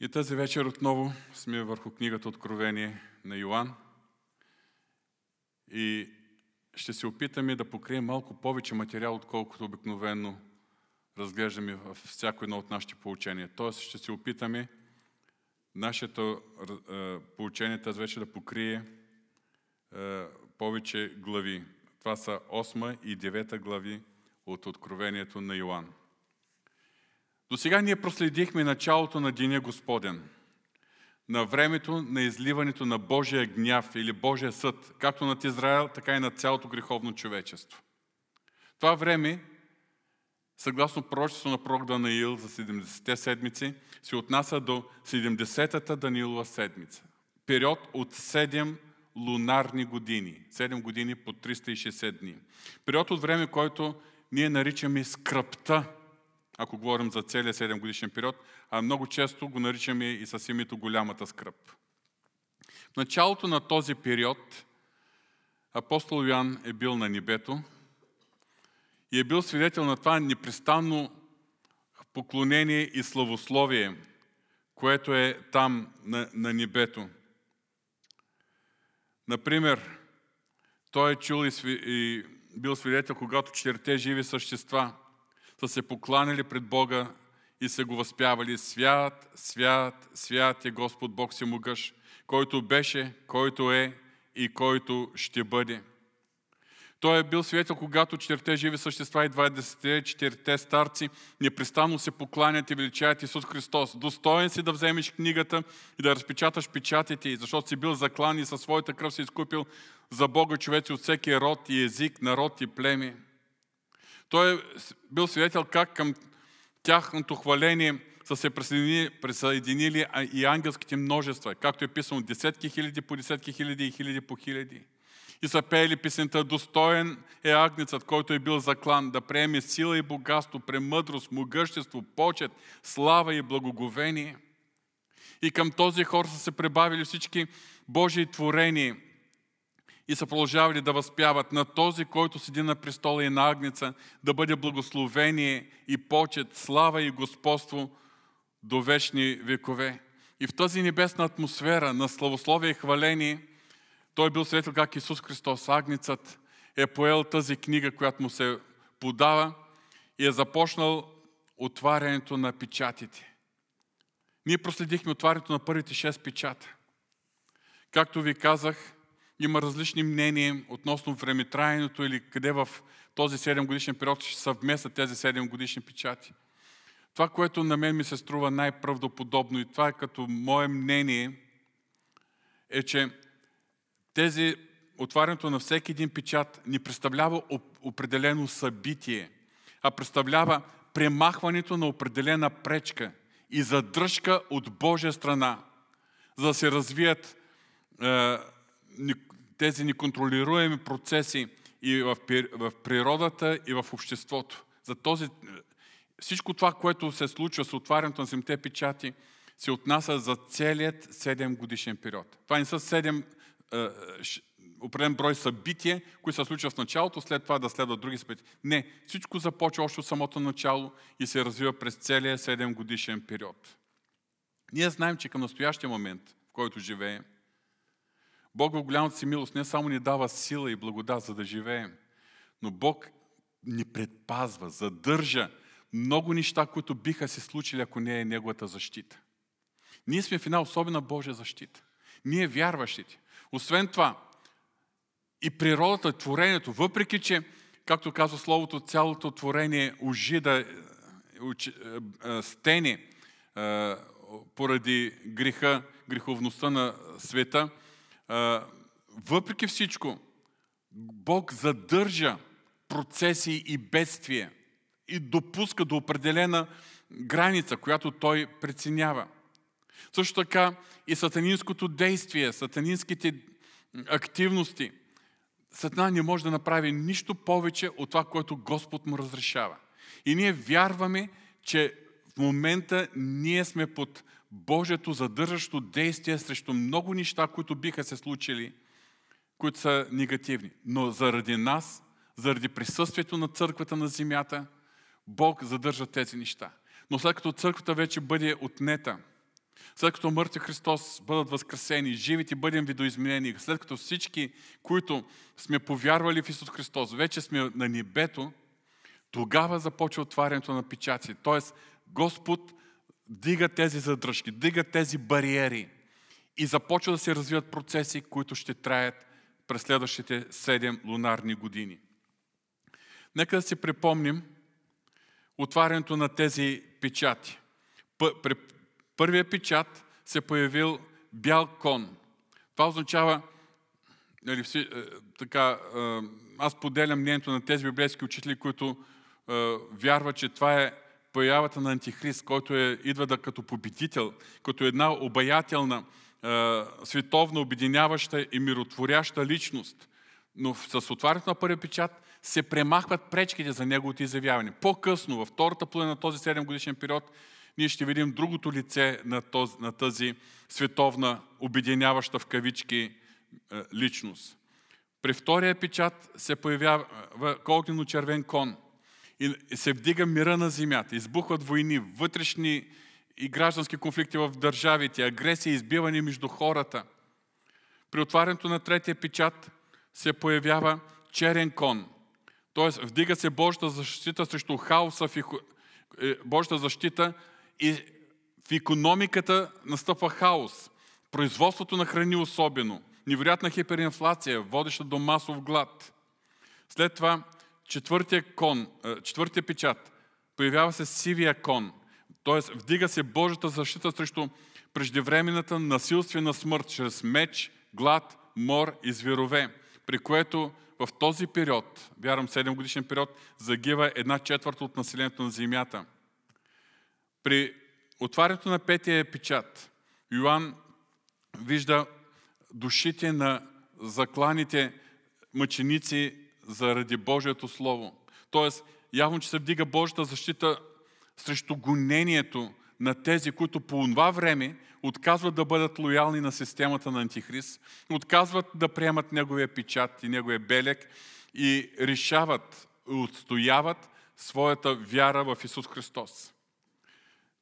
И тази вечер отново сме върху книгата Откровение на Йоанн. И ще се опитаме да покрием малко повече материал, отколкото обикновено разглеждаме във всяко едно от нашите получения. Тоест ще се опитаме нашето получение тази вечер да покрие повече глави. Това са 8 и 9 глави от Откровението на Йоанн. До сега ние проследихме началото на Деня Господен, на времето на изливането на Божия гняв или Божия съд, както над Израел, така и над цялото греховно човечество. Това време, съгласно пророчество на пророк Данаил за 70-те седмици, се отнася до 70-та Данилова седмица. Период от 7 лунарни години. 7 години по 360 дни. Период от време, който ние наричаме скръпта ако говорим за целия 7 годишен период, а много често го наричаме и с името голямата скръп. В началото на този период апостол Йоан е бил на небето и е бил свидетел на това непрестанно поклонение и славословие, което е там на, на небето. Например, той е чул и, сви, и бил свидетел, когато четирите живи същества – са се покланили пред Бога и са го възпявали Свят, свят, свят е Господ Бог си могъж, който беше, който е и който ще бъде. Той е бил свидетел, когато четирите живи същества и 24 четирите старци непрестанно се покланят и величаят Исус Христос. Достоен си да вземеш книгата и да разпечаташ печатите, защото си бил заклан и със своята кръв си изкупил за Бога човеци от всеки род и език, народ и племе. Той е бил свидетел как към тяхното хваление са се присъединили, присъединили и ангелските множества, както е писано десетки хиляди по десетки хиляди и хиляди по хиляди. И са пеели песента Достоен е агнецът, който е бил заклан да приеме сила и богатство, премъдрост, могъщество, почет, слава и благоговение. И към този хор са се прибавили всички Божии творения, и са продължавали да възпяват на този, който седи на престола и на агнеца, да бъде благословение и почет, слава и господство до вечни векове. И в тази небесна атмосфера на славословие и хваление, той бил свидетел как Исус Христос, агнецът, е поел тази книга, която му се подава и е започнал отварянето на печатите. Ние проследихме отварянето на първите шест печата. Както ви казах, има различни мнения относно времетраенето или къде в този 7 годишен период ще съвместят тези 7 годишни печати. Това, което на мен ми се струва най-правдоподобно и това е като мое мнение, е, че тези, отварянето на всеки един печат не представлява определено събитие, а представлява премахването на определена пречка и задръжка от Божия страна, за да се развият е, тези неконтролируеми процеси и в, природата, и в обществото. За този, всичко това, което се случва с отварянето на земте печати, се отнася за целият 7 годишен период. Това не са 7 е, определен брой събития, които се случват в началото, след това да следват други събития. Не, всичко започва още от самото начало и се развива през целия 7 годишен период. Ние знаем, че към настоящия момент, в който живеем, Бог в голямата си милост не само ни дава сила и благодат, за да живеем, но Бог ни предпазва, задържа много неща, които биха се случили, ако не е Неговата защита. Ние сме в една особена Божия защита. Ние вярващите. Освен това, и природата, творението, въпреки че, както казва Словото, цялото творение ожида, стени поради греха, греховността на света, въпреки всичко, Бог задържа процеси и бедствия и допуска до определена граница, която Той преценява. Също така и сатанинското действие, сатанинските активности. Сатана не може да направи нищо повече от това, което Господ му разрешава. И ние вярваме, че в момента ние сме под Божието задържащо действие срещу много неща, които биха се случили, които са негативни. Но заради нас, заради присъствието на църквата на земята, Бог задържа тези неща. Но след като църквата вече бъде отнета, След като мъртви Христос бъдат възкресени, живите бъдем видоизменени, след като всички, които сме повярвали в Исус Христос, вече сме на небето, тогава започва отварянето на печати. Тоест, Господ дига тези задръжки, дига тези бариери и започва да се развиват процеси, които ще траят през следващите 7 лунарни години. Нека да си припомним отварянето на тези печати. При първия печат се появил бял кон. Това означава, нали, е, така, е, аз поделям мнението на тези библейски учители, които е, вярват, че това е появата на Антихрист, който е, идва да като победител, като една обаятелна, световно обединяваща и миротворяща личност. Но с отварянето на първия печат се премахват пречките за неговото изявяване. По-късно, във втората половина на този 7 годишен период, ние ще видим другото лице на, този, на тази световна, обединяваща в кавички личност. При втория печат се появява огнено-червен кон и се вдига мира на земята, избухват войни, вътрешни и граждански конфликти в държавите, агресия, избиване между хората. При отварянето на третия печат се появява черен кон. Т.е. вдига се Божията защита срещу хаоса, е, Божията защита и в економиката настъпва хаос. Производството на храни особено. Невероятна хиперинфлация, водеща до масов глад. След това четвъртия кон, е, четвъртия печат, появява се сивия кон. Т.е. вдига се Божията защита срещу преждевременната насилствена смърт чрез меч, глад, мор и зверове, при което в този период, вярвам 7 годишен период, загива една четвърта от населението на земята. При отварянето на петия печат, Йоанн вижда душите на закланите мъченици заради Божието Слово. Тоест, явно, че се вдига Божията защита срещу гонението на тези, които по това време отказват да бъдат лоялни на системата на Антихрист, отказват да приемат неговия печат и неговия белек и решават, отстояват своята вяра в Исус Христос.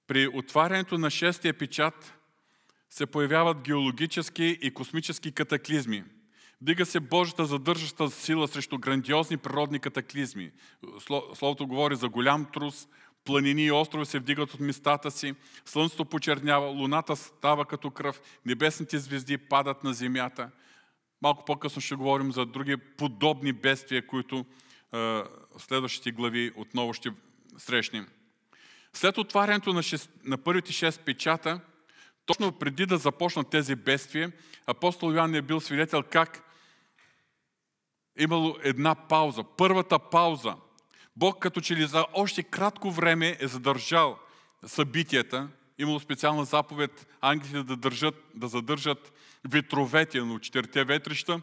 При отварянето на шестия печат се появяват геологически и космически катаклизми. Дига се Божията задържаща сила срещу грандиозни природни катаклизми. Словото говори за голям трус, планини и острови се вдигат от местата си, слънцето почернява, луната става като кръв, небесните звезди падат на земята. Малко по-късно ще говорим за други подобни бедствия, които е, в следващите глави отново ще срещнем. След отварянето на, шест, на първите шест печата, точно преди да започнат тези бедствия, апостол Йоан е бил свидетел как имало една пауза. Първата пауза. Бог като че ли за още кратко време е задържал събитията, имало специална заповед ангелите да, държат, да задържат ветровете на четирите ветрища,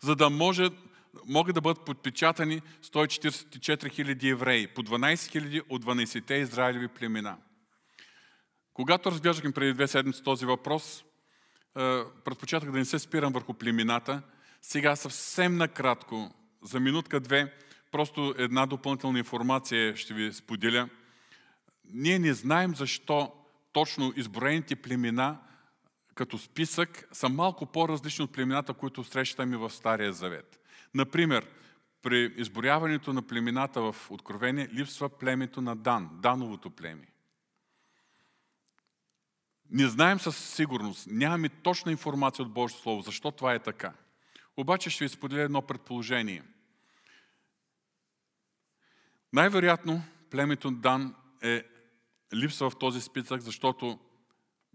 за да може могат да бъдат подпечатани 144 000 евреи, по 12 000 от 12-те израилеви племена. Когато разглеждахме преди две седмици този въпрос, е, предпочитах да не се спирам върху племената. Сега съвсем накратко, за минутка-две, просто една допълнителна информация ще ви споделя. Ние не знаем защо точно изброените племена като списък са малко по-различни от племената, които срещаме в Стария Завет. Например, при изборяването на племената в Откровение липсва племето на Дан, Дановото племе. Не знаем със сигурност, нямаме точна информация от Божието Слово, защо това е така. Обаче ще ви споделя едно предположение. Най-вероятно племето Дан е липсва в този списък, защото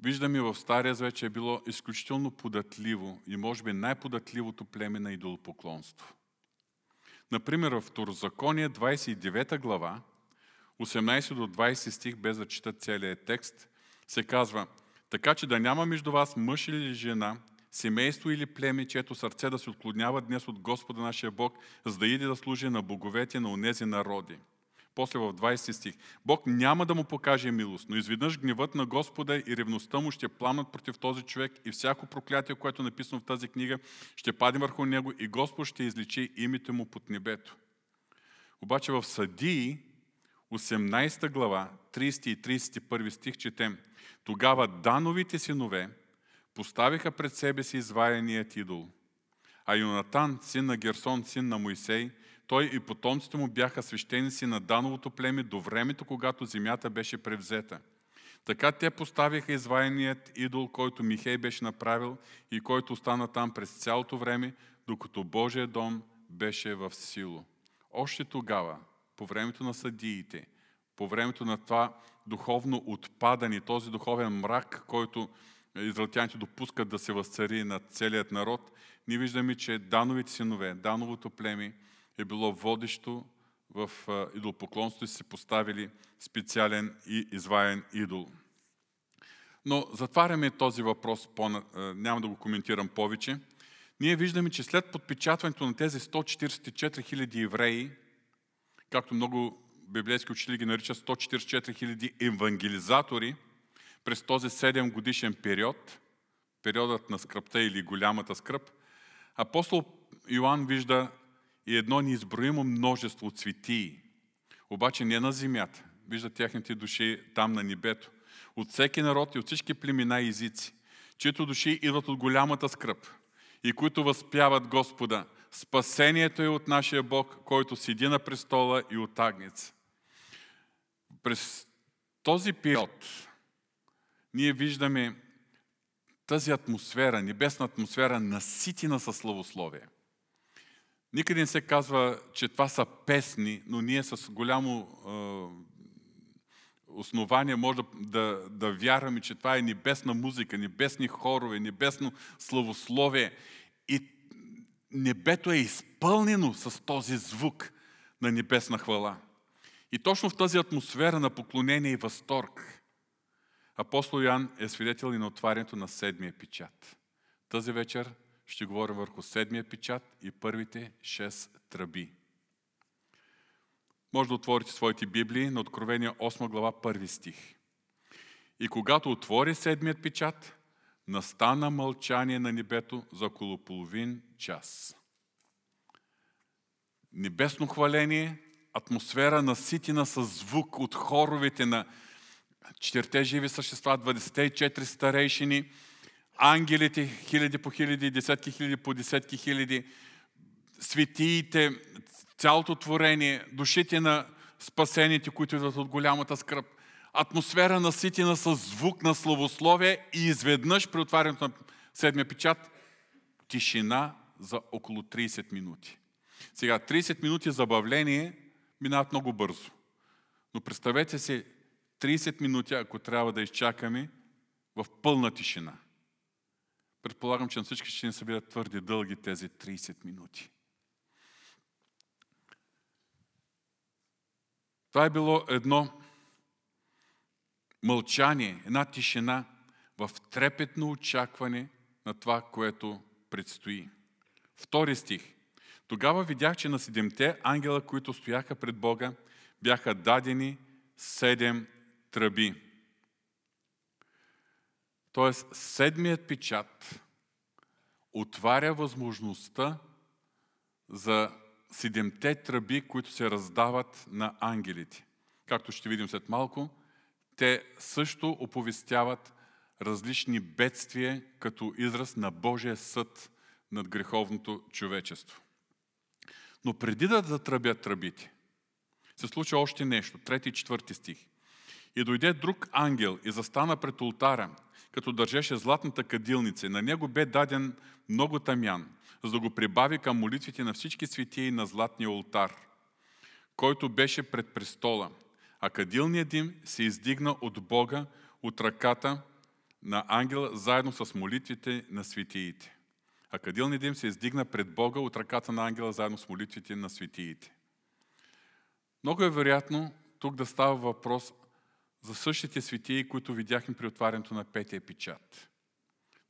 виждаме в Стария Завет, че е било изключително податливо и може би най-податливото племе на идолопоклонство. Например, в Второзаконие 29 глава, 18 до 20 стих, без да чета целият текст, се казва Така че да няма между вас мъж или жена, семейство или племе, чието сърце да се отклонява днес от Господа нашия Бог, за да иде да служи на боговете на онези народи. После в 20 стих. Бог няма да му покаже милост, но изведнъж гневът на Господа и ревността му ще пламнат против този човек и всяко проклятие, което е написано в тази книга, ще падне върху него и Господ ще изличи името му под небето. Обаче в Съдии, 18 глава, 30 и 31 стих четем. Тогава Дановите синове поставиха пред себе си изваяният идол. А Йонатан, син на Герсон, син на Моисей, той и потомците му бяха свещеници на Дановото племе до времето, когато земята беше превзета. Така те поставиха изваяният идол, който Михей беше направил и който остана там през цялото време, докато Божия дом беше в сило. Още тогава, по времето на съдиите, по времето на това духовно отпадане, този духовен мрак, който израелтяните допускат да се възцари над целият народ, ние виждаме, че Дановите синове, Дановото племе е било водещо в идолопоклонството и се поставили специален и изваен идол. Но затваряме този въпрос, няма да го коментирам повече. Ние виждаме, че след подпечатването на тези 144 000 евреи, както много библейски учители ги наричат 144 000 евангелизатори, през този 7 годишен период, периодът на скръпта или голямата скръп, апостол Йоанн вижда и едно неизброимо множество цветии, обаче не на земята. Вижда тяхните души там на небето. От всеки народ и от всички племена и езици, чието души идват от голямата скръп и които възпяват Господа. Спасението е от нашия Бог, който седи на престола и от агнец. През този период ние виждаме тази атмосфера, небесна атмосфера, наситена със славословие. Никъде не се казва, че това са песни, но ние с голямо основание може да, да вярваме, че това е небесна музика, небесни хорове, небесно славословие. И небето е изпълнено с този звук на небесна хвала. И точно в тази атмосфера на поклонение и възторг, апостол Йоан е свидетел и на отварянето на седмия печат. Тази вечер ще говорим върху седмия печат и първите шест тръби. Може да отворите своите Библии на Откровение 8 глава, първи стих. И когато отвори седмият печат, настана мълчание на небето за около половин час. Небесно хваление, атмосфера наситена с звук от хоровете на четирите живи същества, 24 старейшини, ангелите, хиляди по хиляди, десетки хиляди по десетки хиляди, светиите, цялото творение, душите на спасените, които идват от голямата скръп. Атмосфера наситена с звук на славословие и изведнъж при отварянето на седмия печат тишина за около 30 минути. Сега, 30 минути забавление минават много бързо. Но представете си 30 минути, ако трябва да изчакаме в пълна тишина. Предполагам, че на всички ще ни се бидат твърде дълги тези 30 минути. Това е било едно мълчание, една тишина в трепетно очакване на това, което предстои. Втори стих. Тогава видях, че на седемте ангела, които стояха пред Бога, бяха дадени седем тръби. Тоест, седмият печат отваря възможността за седемте тръби, които се раздават на ангелите. Както ще видим след малко, те също оповестяват различни бедствия като израз на Божия съд над греховното човечество. Но преди да затръбят тръбите, се случи още нещо. Трети и четвърти стих. И дойде друг ангел и застана пред ултара, като държеше златната кадилница. На него бе даден много тамян, за да го прибави към молитвите на всички светии на златния ултар, който беше пред престола. А кадилният дим се издигна от Бога, от ръката на ангела, заедно с молитвите на светиите. А кадилният дим се издигна пред Бога от ръката на ангела, заедно с молитвите на светиите. Много е вероятно тук да става въпрос за същите светии, които видяхме при отварянето на петия печат.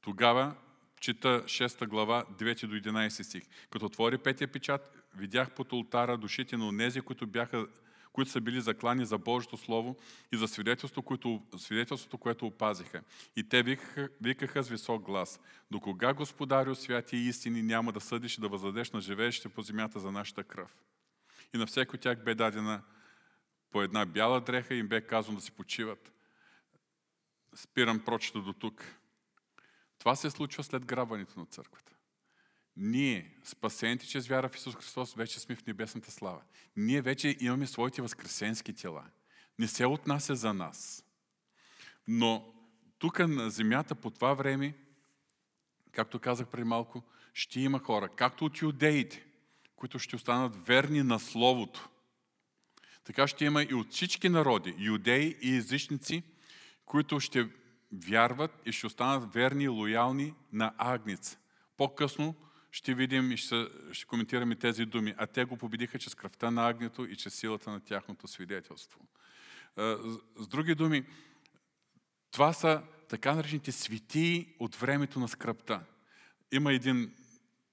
Тогава чета 6 глава, 9 до 11 стих. Като отвори петия печат, видях под ултара душите на онези, които, бяха, които са били заклани за Божието Слово и за свидетелство, което, свидетелството, което опазиха. И те викаха, викаха с висок глас. До кога, Господарю, святи и истини, няма да съдиш и да въздадеш на живеещите по земята за нашата кръв? И на всеки от тях бе дадена по една бяла дреха им бе казано да си почиват. Спирам прочета до тук. Това се случва след грабването на църквата. Ние, спасените чрез вяра в Исус Христос, вече сме в небесната слава. Ние вече имаме своите възкресенски тела. Не се отнася за нас. Но тук на земята по това време, както казах преди малко, ще има хора, както от юдеите, които ще останат верни на Словото. Така ще има и от всички народи, юдеи и езичници, които ще вярват и ще останат верни и лоялни на Агница. По-късно ще видим и ще, ще коментираме тези думи. А те го победиха чрез кръвта на агнето и чрез силата на тяхното свидетелство. С други думи, това са така наречените светии от времето на скръпта. Има един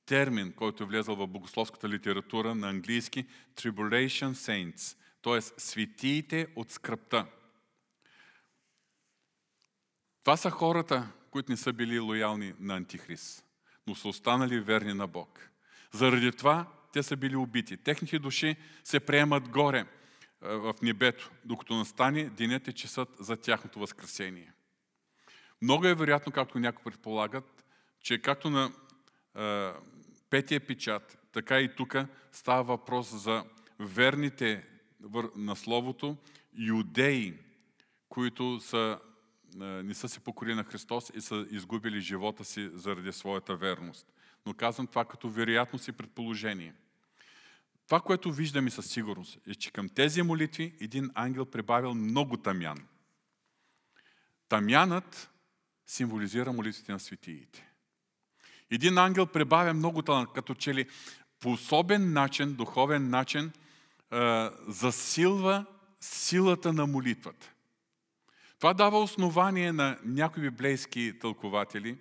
термин, който е влезъл в богословската литература на английски Tribulation Saints, т.е. светиите от скръпта. Това са хората, които не са били лоялни на Антихрист, но са останали верни на Бог. Заради това те са били убити. Техните души се приемат горе в небето, докато настане денят и часът за тяхното възкресение. Много е вероятно, както някои предполагат, че както на е, петия печат, така и тук става въпрос за верните на Словото юдеи, които са, е, не са се покорили на Христос и са изгубили живота си заради своята верност. Но казвам това като вероятност и предположение. Това, което виждаме със сигурност, е, че към тези молитви един ангел прибавил много тамян. Тамянът символизира молитвите на светиите. Един ангел прибавя много талант, като че ли по особен начин, духовен начин, засилва силата на молитвата. Това дава основание на някои библейски тълкователи,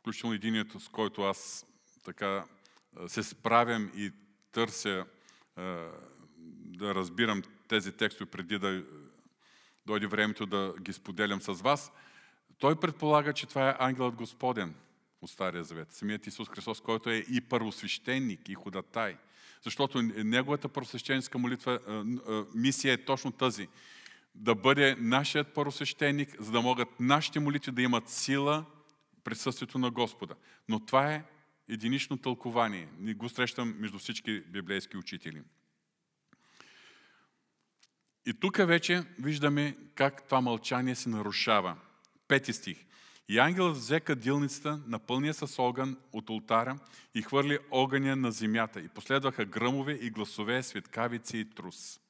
включително единият, с който аз така се справям и търся да разбирам тези текстове преди да дойде времето да ги споделям с вас. Той предполага, че това е ангелът Господен от Стария Завет. Самият Исус Христос, който е и първосвещеник, и ходатай. Защото неговата първосвещенска молитва, мисия е точно тази. Да бъде нашият първосвещеник, за да могат нашите молитви да имат сила, присъствието на Господа. Но това е единично тълкование. Не го срещам между всички библейски учители. И тук вече виждаме как това мълчание се нарушава. Пети стих. И ангелът взе кадилницата, напълня с огън от ултара и хвърли огъня на земята. И последваха гръмове и гласове, светкавици и трус.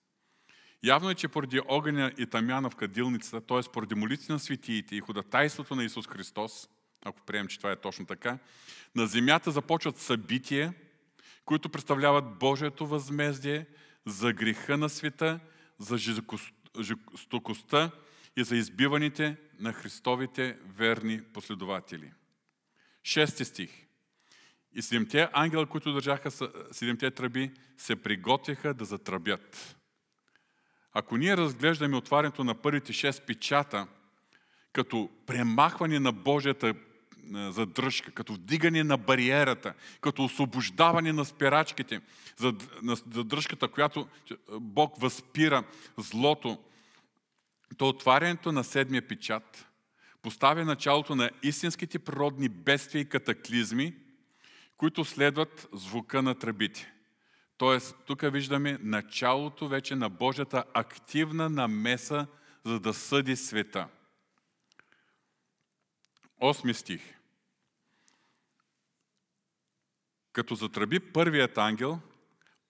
Явно е, че поради огъня и тамяна в кадилницата, т.е. поради молитвите на светиите и ходатайството на Исус Христос, ако приемем, че това е точно така, на земята започват събития, които представляват Божието възмездие за греха на света, за жестокостта и за избиваните на Христовите верни последователи. Шести стих. И седемте ангела, които държаха седемте тръби, се приготвяха да затръбят. Ако ние разглеждаме отварянето на първите шест печата като премахване на Божията задръжка, като вдигане на бариерата, като освобождаване на спирачките, задръжката, която Бог възпира злото, то отварянето на седмия печат поставя началото на истинските природни бедствия и катаклизми, които следват звука на тръбите. Тоест, тук виждаме началото вече на Божията активна намеса, за да съди света. Осми стих. Като затръби първият ангел,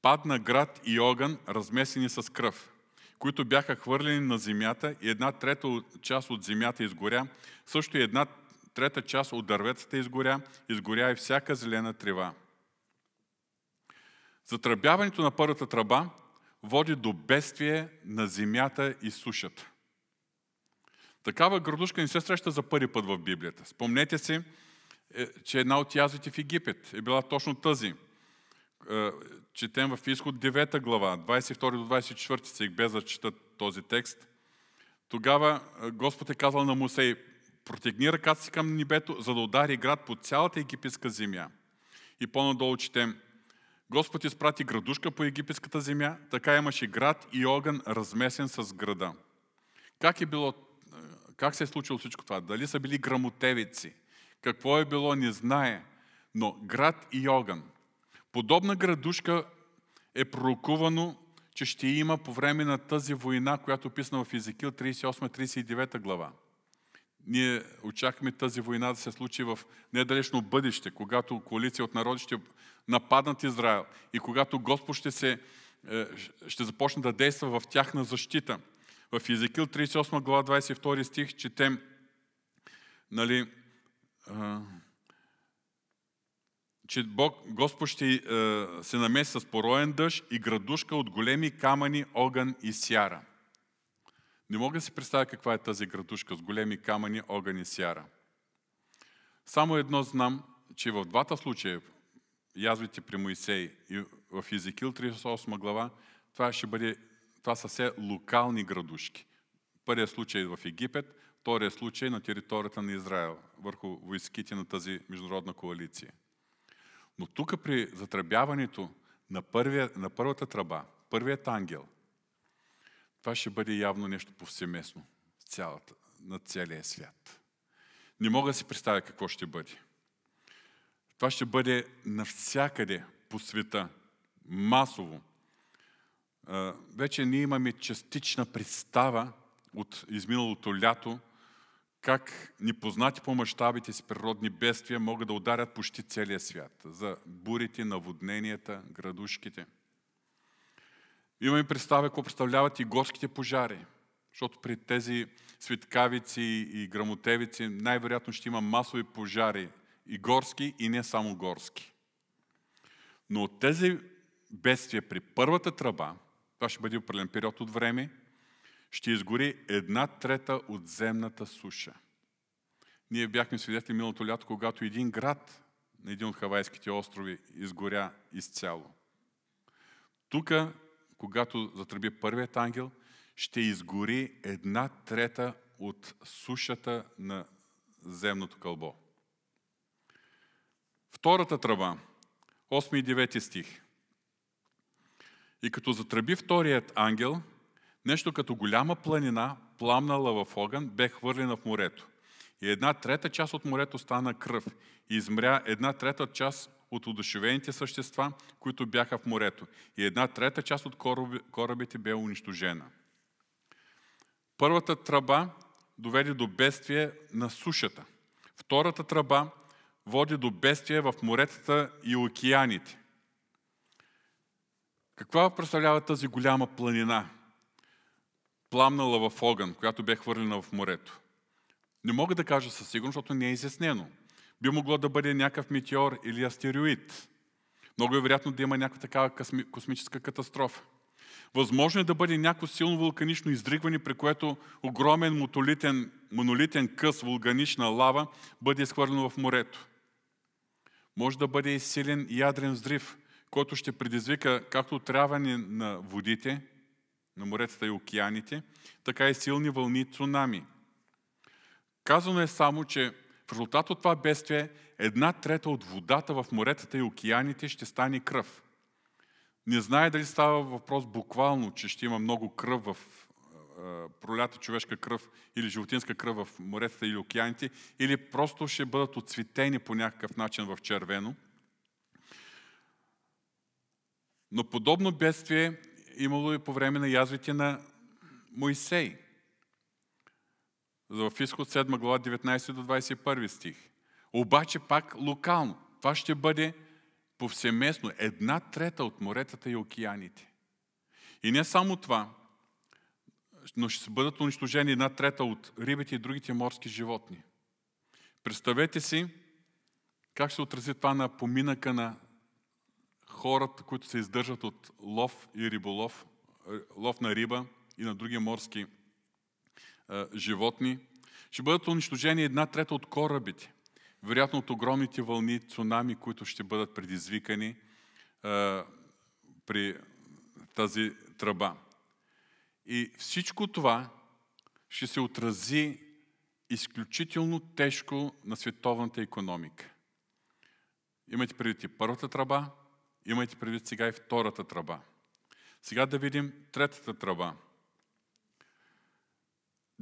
падна град и огън, размесени с кръв които бяха хвърлени на земята и една трета част от земята изгоря, също и една трета част от дърветата изгоря, изгоря и всяка зелена трева. Затръбяването на първата тръба води до бедствие на земята и сушата. Такава градушка не се среща за първи път в Библията. Спомнете си, е, че една от язвите в Египет е била точно тази – е, четем в изход 9 глава, 22 до 24 стих, без да чета този текст. Тогава Господ е казал на Мусей, протегни ръката си към небето, за да удари град по цялата египетска земя. И по-надолу четем, Господ изпрати градушка по египетската земя, така имаше град и огън размесен с града. Как е било, как се е случило всичко това? Дали са били грамотевици? Какво е било, не знае. Но град и огън. Подобна градушка е пророкувано, че ще има по време на тази война, която е описана в Езекил 38-39 глава. Ние очакваме тази война да се случи в недалечно бъдеще, когато коалиция от народи ще нападнат Израел и когато Господ ще, се, е, ще започне да действа в тяхна защита. В Езекил 38 глава 22 стих четем нали, че Бог, Господ ще е, се намеси с пороен дъжд и градушка от големи камъни, огън и сяра. Не мога да си представя каква е тази градушка с големи камъни, огън и сяра. Само едно знам, че в двата случая, язвите при Моисей и в Езекил 38 глава, това, ще бъде, това са все локални градушки. Първият случай в Египет, вторият случай на територията на Израел, върху войските на тази международна коалиция. Но тук при затръбяването на, първия, на първата тръба, първият ангел, това ще бъде явно нещо повсеместно цялата, на целия свят. Не мога да си представя какво ще бъде. Това ще бъде навсякъде по света, масово. Вече ние имаме частична представа от изминалото лято, как непознати по мащабите си природни бедствия могат да ударят почти целия свят. За бурите, наводненията, градушките. Имаме представа какво представляват и горските пожари, защото при тези светкавици и грамотевици най-вероятно ще има масови пожари и горски, и не само горски. Но от тези бедствия при първата тръба, това ще бъде определен период от време, ще изгори една трета от земната суша. Ние бяхме свидетели миналото лято, когато един град на един от Хавайските острови изгоря изцяло. Тук, когато затръби първият ангел, ще изгори една трета от сушата на земното кълбо. Втората тръба, 8 и 9 стих. И като затръби вторият ангел, нещо като голяма планина, пламнала в огън, бе хвърлена в морето. И една трета част от морето стана кръв и измря една трета част от удушевените същества, които бяха в морето. И една трета част от корабите бе унищожена. Първата тръба доведе до бедствие на сушата. Втората тръба води до бедствие в моретата и океаните. Каква представлява тази голяма планина, пламнала в огън, която бе хвърлена в морето? Не мога да кажа със сигурност, защото не е изяснено. Би могло да бъде някакъв метеор или астероид. Много е вероятно да има някаква такава космическа катастрофа. Възможно е да бъде някакво силно вулканично издригване, при което огромен монолитен, монолитен къс вулканична лава бъде изхвърлено в морето. Може да бъде и силен ядрен взрив, който ще предизвика както отравяне на водите, на моретата и океаните, така и силни вълни цунами. Казано е само, че в резултат от това бедствие една трета от водата в моретата и океаните ще стане кръв. Не знае дали става въпрос буквално, че ще има много кръв в пролята човешка кръв или животинска кръв в моретата или океаните, или просто ще бъдат отцветени по някакъв начин в червено. Но подобно бедствие имало и по време на язвите на Моисей. В изход 7 глава 19 до 21 стих. Обаче пак локално. Това ще бъде повсеместно една трета от моретата и океаните. И не само това, но ще бъдат унищожени една трета от рибите и другите морски животни. Представете си как ще отрази това на поминъка на хората, които се издържат от лов и риболов, лов на риба и на други морски е, животни. Ще бъдат унищожени една трета от корабите, вероятно от огромните вълни, цунами, които ще бъдат предизвикани е, при тази тръба. И всичко това ще се отрази изключително тежко на световната економика. Имате преди първата тръба Имайте предвид сега и втората тръба. Сега да видим третата тръба.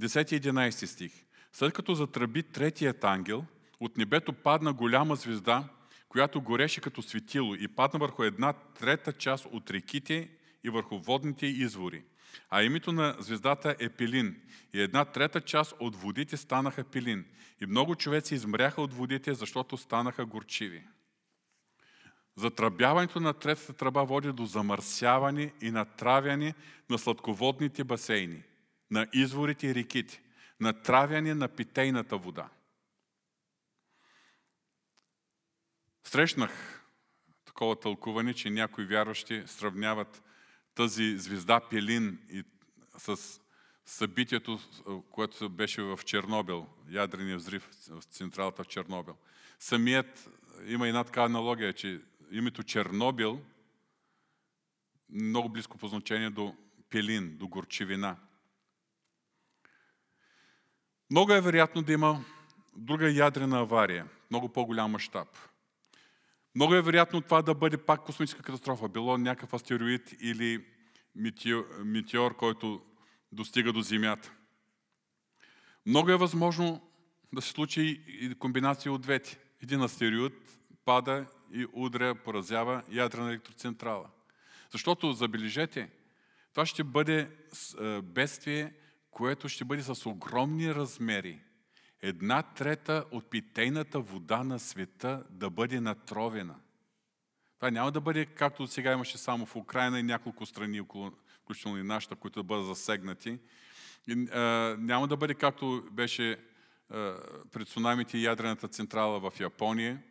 10-11 стих. След като затръби третият ангел, от небето падна голяма звезда, която гореше като светило и падна върху една трета част от реките и върху водните извори. А името на звездата е Пилин. И една трета част от водите станаха Пилин. И много човеци измряха от водите, защото станаха горчиви. Затръбяването на третата тръба води до замърсяване и натравяне на сладководните басейни, на изворите и реките, натравяне на питейната вода. Срещнах такова тълкуване, че някои вярващи сравняват тази звезда Пелин и с събитието, което беше в Чернобил, ядрения взрив в централата в Чернобил. Самият, има една така аналогия, че името Чернобил много близко по значение до пелин, до горчивина. Много е вероятно да има друга ядрена авария, много по-голям мащаб. Много е вероятно това да бъде пак космическа катастрофа, било някакъв астероид или метеор, който достига до Земята. Много е възможно да се случи и комбинация от двете. Един астероид пада и удря, поразява ядрена електроцентрала. Защото, забележете, това ще бъде бедствие, което ще бъде с огромни размери. Една трета от питейната вода на света да бъде натровена. Това няма да бъде както сега имаше само в Украина и няколко страни, включително и нашата, които да бъдат засегнати. И, а, няма да бъде както беше а, пред цунамите и ядрената централа в Япония.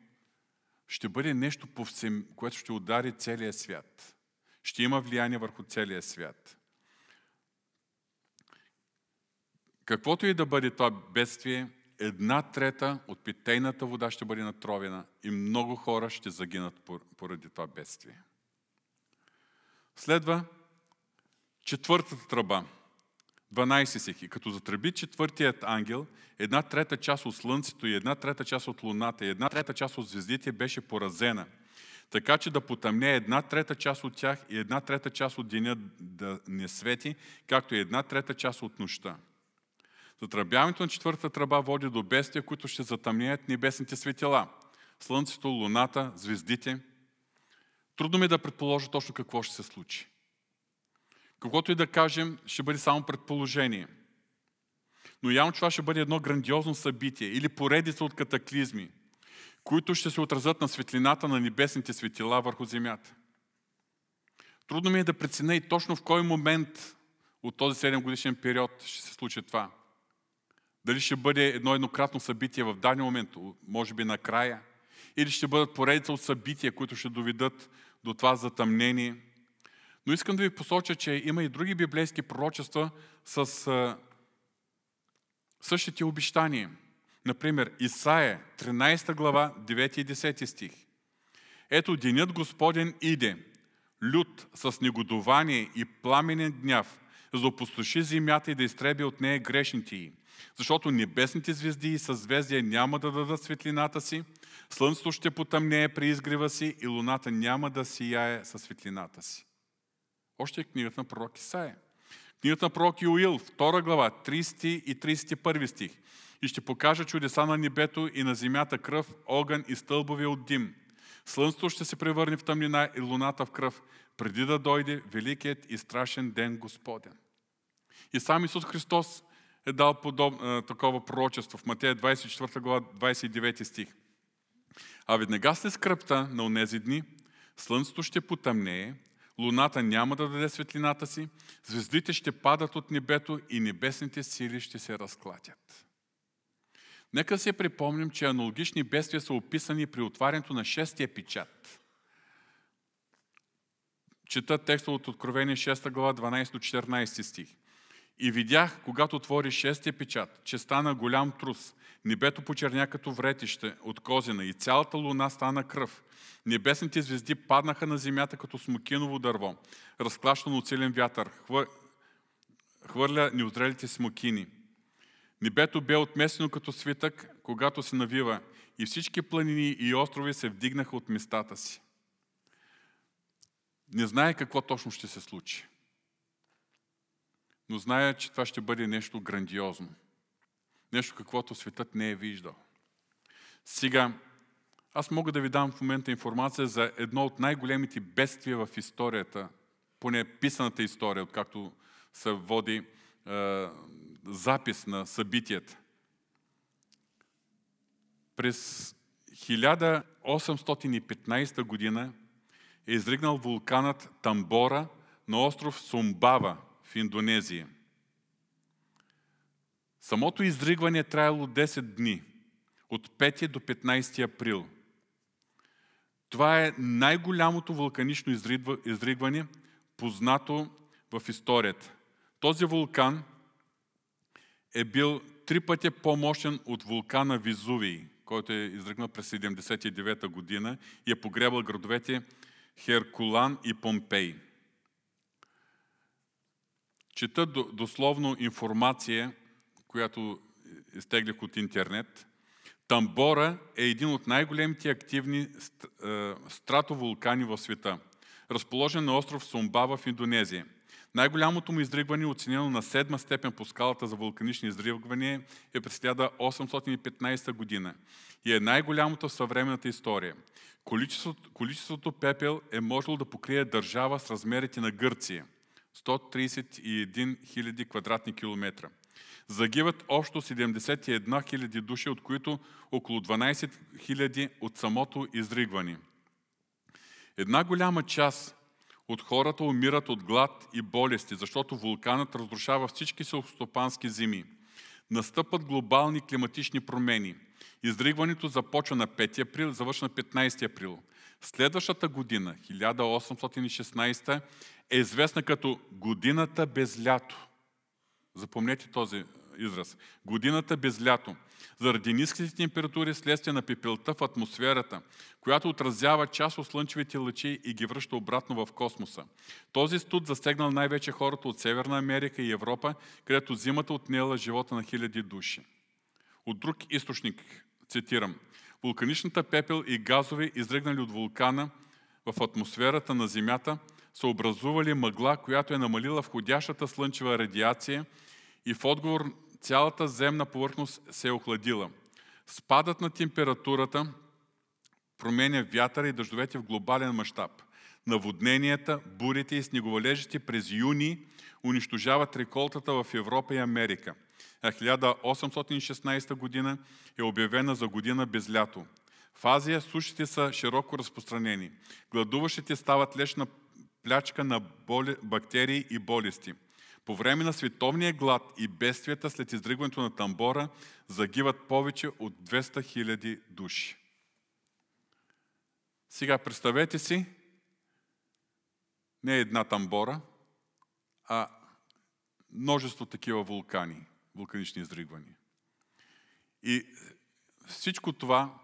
Ще бъде нещо, повсем, което ще удари целия свят. Ще има влияние върху целия свят. Каквото и да бъде това бедствие, една трета от питейната вода ще бъде натровена и много хора ще загинат поради това бедствие. Следва четвъртата тръба. 12 стихи. Като затръби четвъртият ангел, една трета част от Слънцето и една трета част от Луната и една трета част от звездите беше поразена, така че да потъмне една трета част от тях и една трета част от деня да не свети, както и една трета част от нощта. Затръбяването на четвъртата тръба води до бестия, които ще затъмнеят небесните светила. Слънцето, луната, звездите. Трудно ми е да предположа точно какво ще се случи. Каквото и да кажем, ще бъде само предположение. Но явно това ще бъде едно грандиозно събитие или поредица от катаклизми, които ще се отразят на светлината на небесните светила върху земята. Трудно ми е да преценя и точно в кой момент от този 7 годишен период ще се случи това. Дали ще бъде едно еднократно събитие в даден момент, може би накрая, или ще бъдат поредица от събития, които ще доведат до това затъмнение. Но искам да ви посоча, че има и други библейски пророчества с а, същите обещания. Например, Исаия, 13 глава, 9 и 10 стих. Ето, денят Господен иде, лют с негодование и пламенен гняв, за да опустоши земята и да изтреби от нея грешните й защото небесните звезди и съзвездия няма да дадат светлината си, слънцето ще потъмнее при изгрева си и луната няма да сияе със светлината си. Още е книгата на пророк Исаия. Книгата на пророк Юил, 2 глава, 30 и 31 стих. И ще покажа чудеса на небето и на земята кръв, огън и стълбови от дим. Слънцето ще се превърне в тъмнина и луната в кръв, преди да дойде великият и страшен ден Господен. И сам Исус Христос е дал подоб, такова пророчество в Матея 24 глава 29 стих. А веднага след скръпта на онези дни, слънцето ще потъмнее, луната няма да даде светлината си, звездите ще падат от небето и небесните сили ще се разклатят. Нека се припомним, че аналогични бедствия са описани при отварянето на шестия печат. Чета текста от Откровение 6 глава 12 до 14 стих. И видях, когато отвори шестия печат, че стана голям трус. Небето почерня като вретище от козина и цялата луна стана кръв. Небесните звезди паднаха на земята като смокиново дърво, разклащано от силен вятър. Хвърля неозрелите смокини. Небето бе отместено като свитък, когато се навива, и всички планини и острови се вдигнаха от местата си. Не знае какво точно ще се случи. Но знае, че това ще бъде нещо грандиозно. Нещо, каквото светът не е виждал. Сега, аз мога да ви дам в момента информация за едно от най-големите бедствия в историята, поне писаната история, откакто се води е, запис на събитията. През 1815 година е изригнал вулканът Тамбора на остров Сумбава в Индонезия. Самото изригване е траяло 10 дни, от 5 до 15 април. Това е най-голямото вулканично изригване, познато в историята. Този вулкан е бил три пъти по-мощен от вулкана Визувий, който е изригнал през 79 година и е погребал градовете Херкулан и Помпей. Чета дословно информация, която изтеглях от интернет. Тамбора е един от най-големите активни е, стратовулкани в света, разположен на остров Сумбава в Индонезия. Най-голямото му издригване, оценено на седма степен по скалата за вулканични издригвания, е през 1815 година и е най-голямото в съвременната история. Количеството, количеството пепел е можело да покрие държава с размерите на Гърция – 131 000 квадратни километра. Загиват общо 71 000 души, от които около 12 000 от самото изригване. Една голяма част от хората умират от глад и болести, защото вулканът разрушава всички селскостопански земи. Настъпват глобални климатични промени. Изригването започва на 5 април, завършва на 15 април. Следващата година, 1816, е известна като годината без лято. Запомнете този израз. Годината без лято. Заради ниските температури следствие на пепелта в атмосферата, която отразява част от слънчевите лъчи и ги връща обратно в космоса. Този студ засегнал най-вече хората от Северна Америка и Европа, където зимата отнела живота на хиляди души. От друг източник, цитирам, вулканичната пепел и газове, изригнали от вулкана в атмосферата на Земята, са образували мъгла, която е намалила входящата слънчева радиация и в отговор цялата земна повърхност се е охладила. Спадът на температурата променя вятъра и дъждовете в глобален мащаб. Наводненията, бурите и снеговалежите през юни унищожават реколтата в Европа и Америка. А 1816 година е обявена за година без лято. В Азия сушите са широко разпространени. Гладуващите стават лешна плячка на боли, бактерии и болести – по време на световния глад и бедствията след издригването на тамбора загиват повече от 200 000 души. Сега представете си не една тамбора, а множество такива вулкани, вулканични изригвания. И всичко това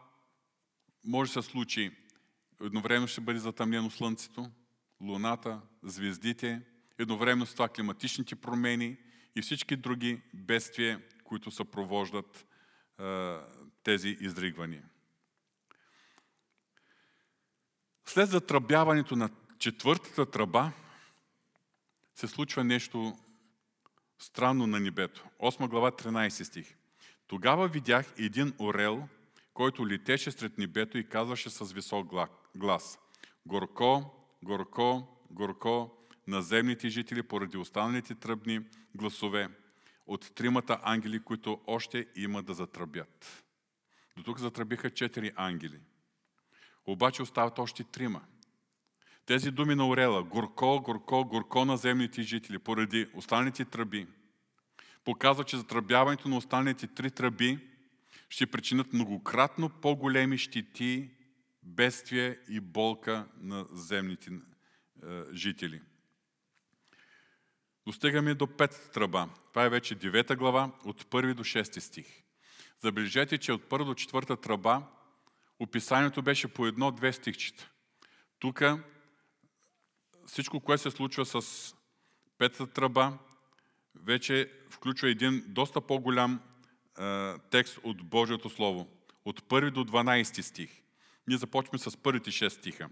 може да се случи. Едновременно ще бъде затъмнено Слънцето, Луната, звездите, едновременно с това климатичните промени и всички други бедствия, които съпровождат е, тези изригвания. След затръбяването на четвъртата тръба се случва нещо странно на небето. 8 глава 13 стих. Тогава видях един орел, който летеше сред небето и казваше с висок глас. Горко, горко, горко, на земните жители поради останалите тръбни гласове от тримата ангели, които още има да затръбят. До тук затръбиха четири ангели. Обаче остават още трима. Тези думи на Орела, горко, горко, горко на земните жители, поради останалите тръби, показва, че затръбяването на останалите три тръби ще причинят многократно по-големи щити, бедствия и болка на земните е, жители. Достигаме до пет тръба. Това е вече 9 глава, от 1 до 6 стих. Забележете, че от първа до четвърта тръба описанието беше по едно-две стихчета. Тук всичко, което се случва с петата тръба, вече включва един доста по-голям е, текст от Божието Слово. От 1 до 12 стих. Ние започваме с първите 6 стиха.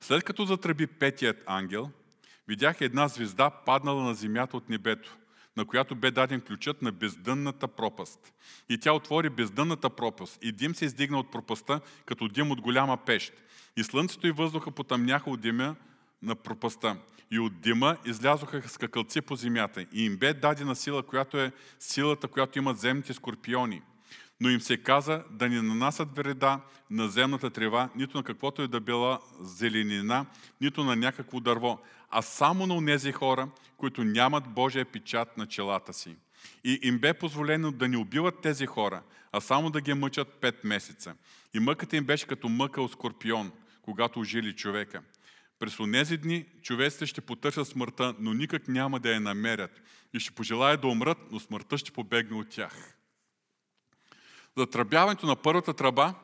След като затръби петият ангел, видях една звезда паднала на земята от небето, на която бе даден ключът на бездънната пропаст. И тя отвори бездънната пропаст, и дим се издигна от пропаста, като дим от голяма пещ. И слънцето и въздуха потъмняха от дима на пропаста. И от дима излязоха скакалци по земята. И им бе дадена сила, която е силата, която имат земните скорпиони. Но им се каза да не нанасят вреда на земната трева, нито на каквото е да била зеленина, нито на някакво дърво, а само на тези хора, които нямат Божия печат на челата си. И им бе позволено да не убиват тези хора, а само да ги мъчат пет месеца. И мъката им беше като мъка от скорпион, когато ожили човека. През онези дни човеците ще потърсят смъртта, но никак няма да я намерят. И ще пожелаят да умрат, но смъртта ще побегне от тях. Затръбяването на първата тръба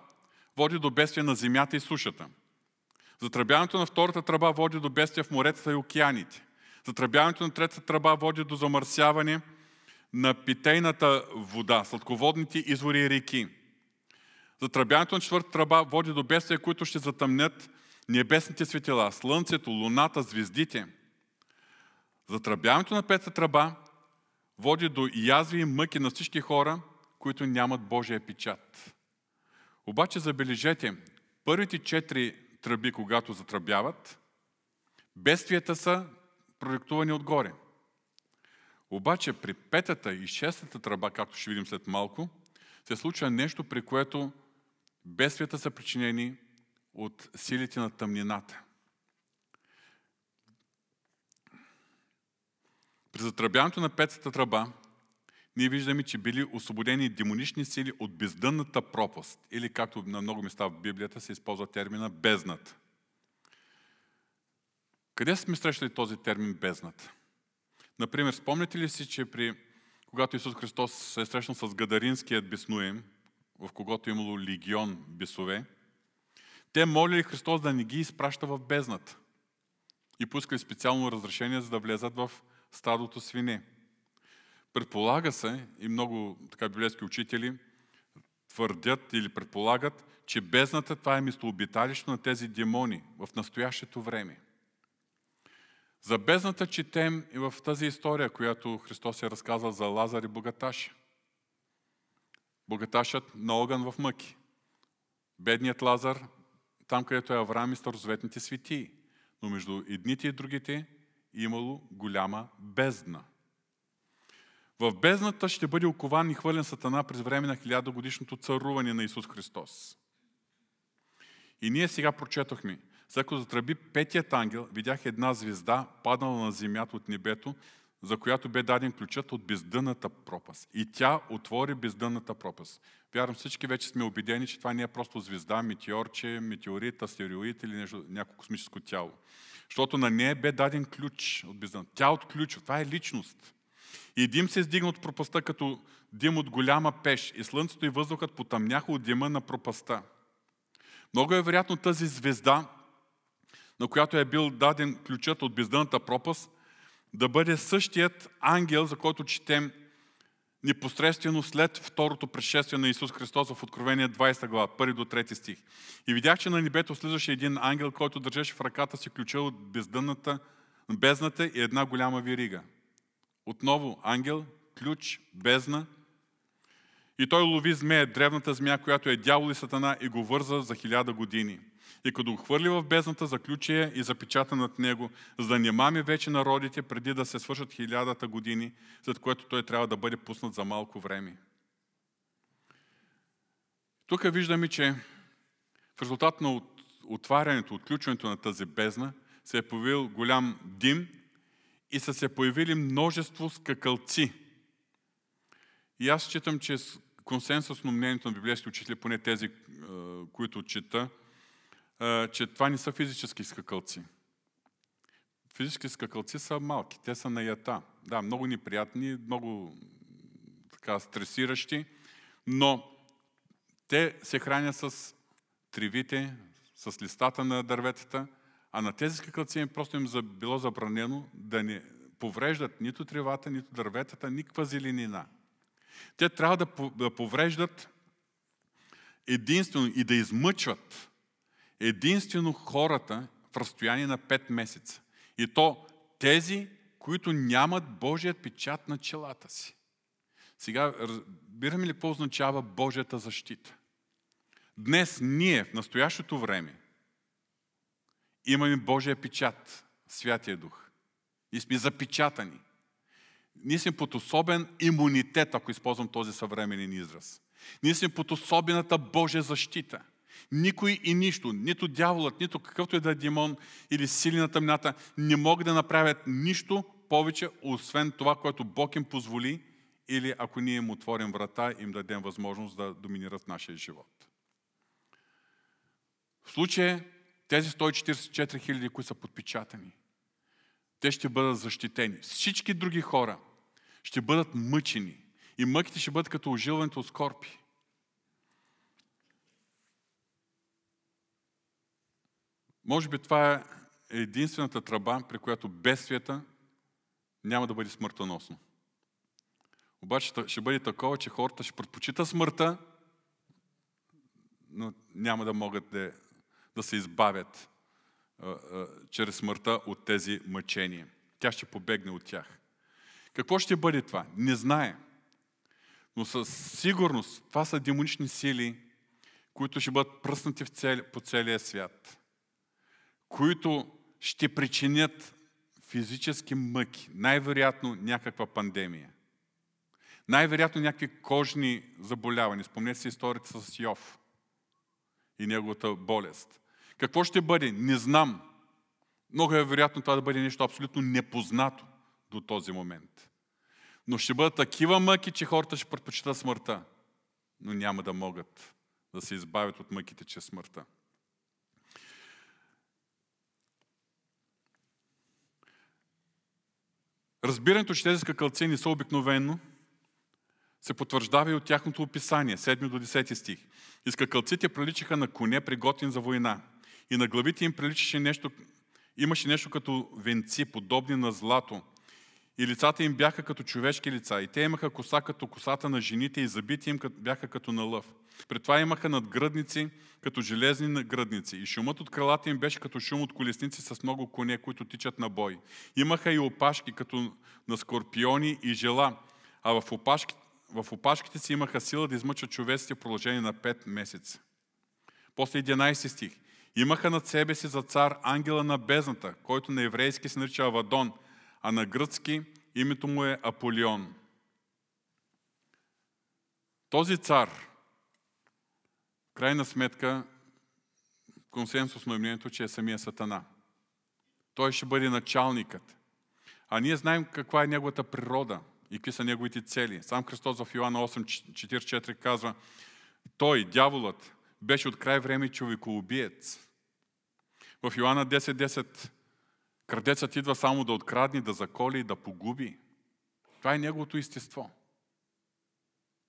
води до бедствие на земята и сушата. Затръбяването на втората тръба води до бедствие в моретата и океаните. Затръбяването на третата тръба води до замърсяване на питейната вода, сладководните извори и реки. Затръбяването на четвъртата тръба води до бедствия, които ще затъмнят небесните светила, слънцето, луната, звездите. Затръбяването на петата тръба води до язви и мъки на всички хора, които нямат Божия печат. Обаче забележете, първите четири тръби, когато затръбяват, бедствията са проректувани отгоре. Обаче при петата и шестата тръба, както ще видим след малко, се случва нещо, при което бедствията са причинени от силите на тъмнината. При затръбяването на петата тръба, ние виждаме, че били освободени демонични сили от бездънната пропаст, или както на много места в Библията се използва термина бездната. Къде сме срещали този термин бездната? Например, спомняте ли си, че при, когато Исус Христос се е срещнал с Гадаринският беснуем, в когото е имало легион бесове, те молили Христос да не ги изпраща в бездната и пускали специално разрешение, за да влезат в стадото свине. Предполага се, и много така библейски учители твърдят или предполагат, че бездната това е местообиталище на тези демони в настоящето време. За бездната четем и в тази история, която Христос е разказал за Лазар и Богаташ. Богаташът на огън в мъки. Бедният Лазар, там където е Авраам и старозаветните светии. Но между едните и другите имало голяма бездна – в бездната ще бъде окован и хвърлен Сатана през време на хилядогодишното царуване на Исус Христос. И ние сега прочетохме. За като затръби петият ангел, видях една звезда, паднала на земята от небето, за която бе даден ключът от бездънната пропаст. И тя отвори бездънната пропаст. Вярвам, всички вече сме убедени, че това не е просто звезда, метеорче, метеорит, астероид или нещо, някакво космическо тяло. Защото на нея бе даден ключ от бездънната. Тя отключва. Това е личност. И дим се издигна от пропаста като дим от голяма пеш и слънцето и въздухът потъмняха от дима на пропаста. Много е вероятно тази звезда, на която е бил даден ключът от бездънната пропаст, да бъде същият ангел, за който четем непосредствено след второто пришествие на Исус Христос в Откровение 20 глава, 1 до 3 стих. И видях, че на небето слизаше един ангел, който държеше в ръката си ключа от бездънната, бездната и една голяма вирига. Отново ангел, ключ, бездна. И той лови змея, древната змия, която е дявол и сатана, и го върза за хиляда години. И като го хвърли в бездната, заключи я и запечата над него, за да не мами вече народите, преди да се свършат хилядата години, след което той трябва да бъде пуснат за малко време. Тук виждаме, че в резултат на отварянето, отключването на тази бездна, се е появил голям дим и са се появили множество скакалци. И аз считам, че консенсусно мнението на библейски учители, поне тези, които чета, че това не са физически скакалци. Физически скакалци са малки, те са на ята. Да, много неприятни, много така стресиращи, но те се хранят с тривите, с листата на дърветата а на тези скакалци просто им било забранено да не повреждат нито тревата, нито дърветата, никаква зеленина. Те трябва да повреждат единствено и да измъчват единствено хората в разстояние на 5 месеца. И то тези, които нямат Божият печат на челата си. Сега, разбираме ли какво означава Божията защита? Днес ние, в настоящото време, имаме Божия печат, Святия Дух. Ние сме запечатани. Ние сме под особен имунитет, ако използвам този съвременен израз. Ние сме под особената Божия защита. Никой и нищо, нито дяволът, нито какъвто и да е демон или сили на тъмната, не могат да направят нищо повече, освен това, което Бог им позволи или ако ние им отворим врата, им дадем възможност да доминират нашия живот. В случая тези 144 хиляди, които са подпечатани, те ще бъдат защитени. Всички други хора ще бъдат мъчени. И мъките ще бъдат като ожилването от скорпи. Може би това е единствената тръба, при която бедствията няма да бъде смъртоносно. Обаче ще бъде такова, че хората ще предпочитат смъртта, но няма да могат да, да се избавят чрез смъртта от тези мъчения. Тя ще побегне от тях. Какво ще бъде това? Не знае. Но със сигурност това са демонични сили, които ще бъдат пръснати в цели, по целия свят, които ще причинят физически мъки, най-вероятно някаква пандемия. Най-вероятно някакви кожни заболявания. Спомнете си историята с Йов и неговата болест. Какво ще бъде? Не знам. Много е вероятно това да бъде нещо абсолютно непознато до този момент. Но ще бъдат такива мъки, че хората ще предпочитат смъртта. Но няма да могат да се избавят от мъките чрез смъртта. Разбирането, че тези скакалци не са обикновено, се потвърждава и от тяхното описание, 7 до 10 стих. И скакалците приличаха на коне, приготвен за война. И на главите им приличаше нещо, имаше нещо като венци, подобни на злато. И лицата им бяха като човешки лица. И те имаха коса като косата на жените и забити им бяха като на лъв. При това имаха надгръдници, като железни надгръдници. И шумът от крилата им беше като шум от колесници с много коне, които тичат на бой. Имаха и опашки, като на скорпиони и жела. А в опашките, в опашките си имаха сила да измъчат човеците в продължение на 5 месеца. После 11 стих. Имаха над себе си за цар ангела на бездната, който на еврейски се нарича Авадон, а на гръцки името му е Аполион. Този цар, в крайна сметка, консенсусно е мнението, че е самия Сатана. Той ще бъде началникът. А ние знаем каква е неговата природа и какви са неговите цели. Сам Христос в Йоанна 8.44 казва, той, дяволът, беше от край време човекоубиец. В Йоанна 10.10 10, крадецът идва само да открадне, да заколи и да погуби. Това е неговото естество.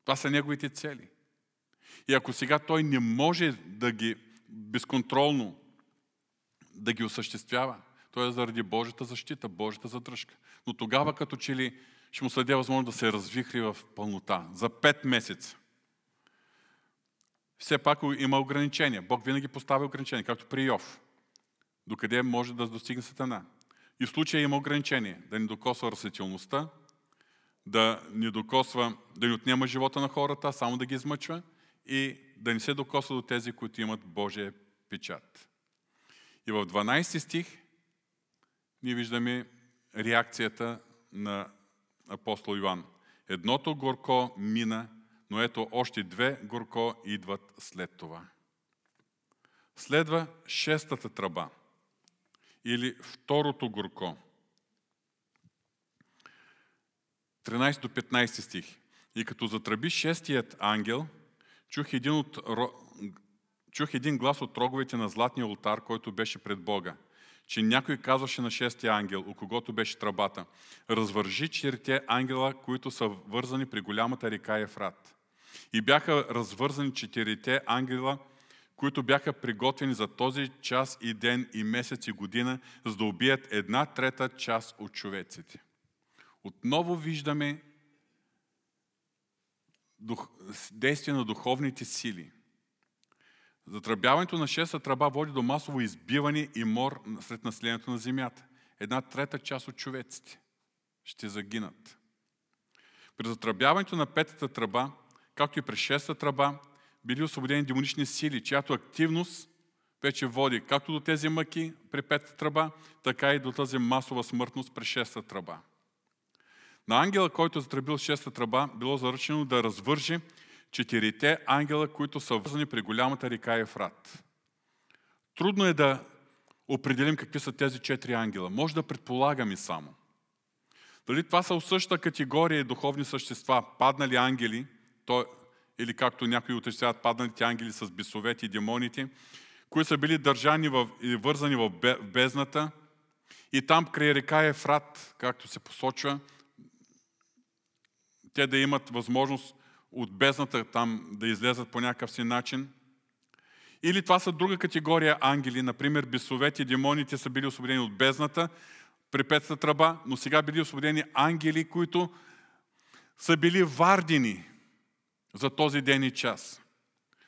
Това са неговите цели. И ако сега той не може да ги безконтролно да ги осъществява, то е заради Божията защита, Божията задръжка. Но тогава като че ли ще му съде възможност да се развихри в пълнота. За пет месеца. Все пак има ограничения. Бог винаги поставя ограничения, както при Йов. Докъде може да достигне Сатана. И в случая има ограничение. Да ни докосва растителността, да ни докосва, да ни отнема живота на хората, само да ги измъчва и да не се докосва до тези, които имат Божия печат. И в 12 стих ние виждаме реакцията на апостол Йоан. Едното горко мина, но ето още две горко идват след това. Следва шестата тръба или второто горко. 13 до 15 стих. И като затръби шестият ангел, чух един, от, чух един глас от роговете на златния ултар, който беше пред Бога че някой казваше на шестия ангел, у когото беше тръбата, развържи четирите ангела, които са вързани при голямата река Ефрат. И бяха развързани четирите ангела, които бяха приготвени за този час и ден и месец и година, за да убият една трета част от човеците. Отново виждаме действие на духовните сили. Затръбяването на шеста тръба води до масово избиване и мор сред населението на земята. Една трета част от човеците ще загинат. При затръбяването на петата тръба, както и при шеста тръба, били освободени демонични сили, чиято активност вече води както до тези мъки при петата тръба, така и до тази масова смъртност при шеста тръба. На ангела, който е затръбил шеста тръба, било заръчено да развържи четирите ангела, които са вързани при голямата река Ефрат. Трудно е да определим какви са тези четири ангела. Може да предполагаме само. Дали това са същата категория духовни същества, паднали ангели, то, или както някои утвърждават, падналите ангели с бесовете и демоните, които са били държани в, и вързани в бездната, и там край река Ефрат, както се посочва, те да имат възможност от бездната там да излезат по някакъв си начин. Или това са друга категория ангели, например бесовете и демоните са били освободени от бездната при петата тръба, но сега били освободени ангели, които са били вардени за този ден и час.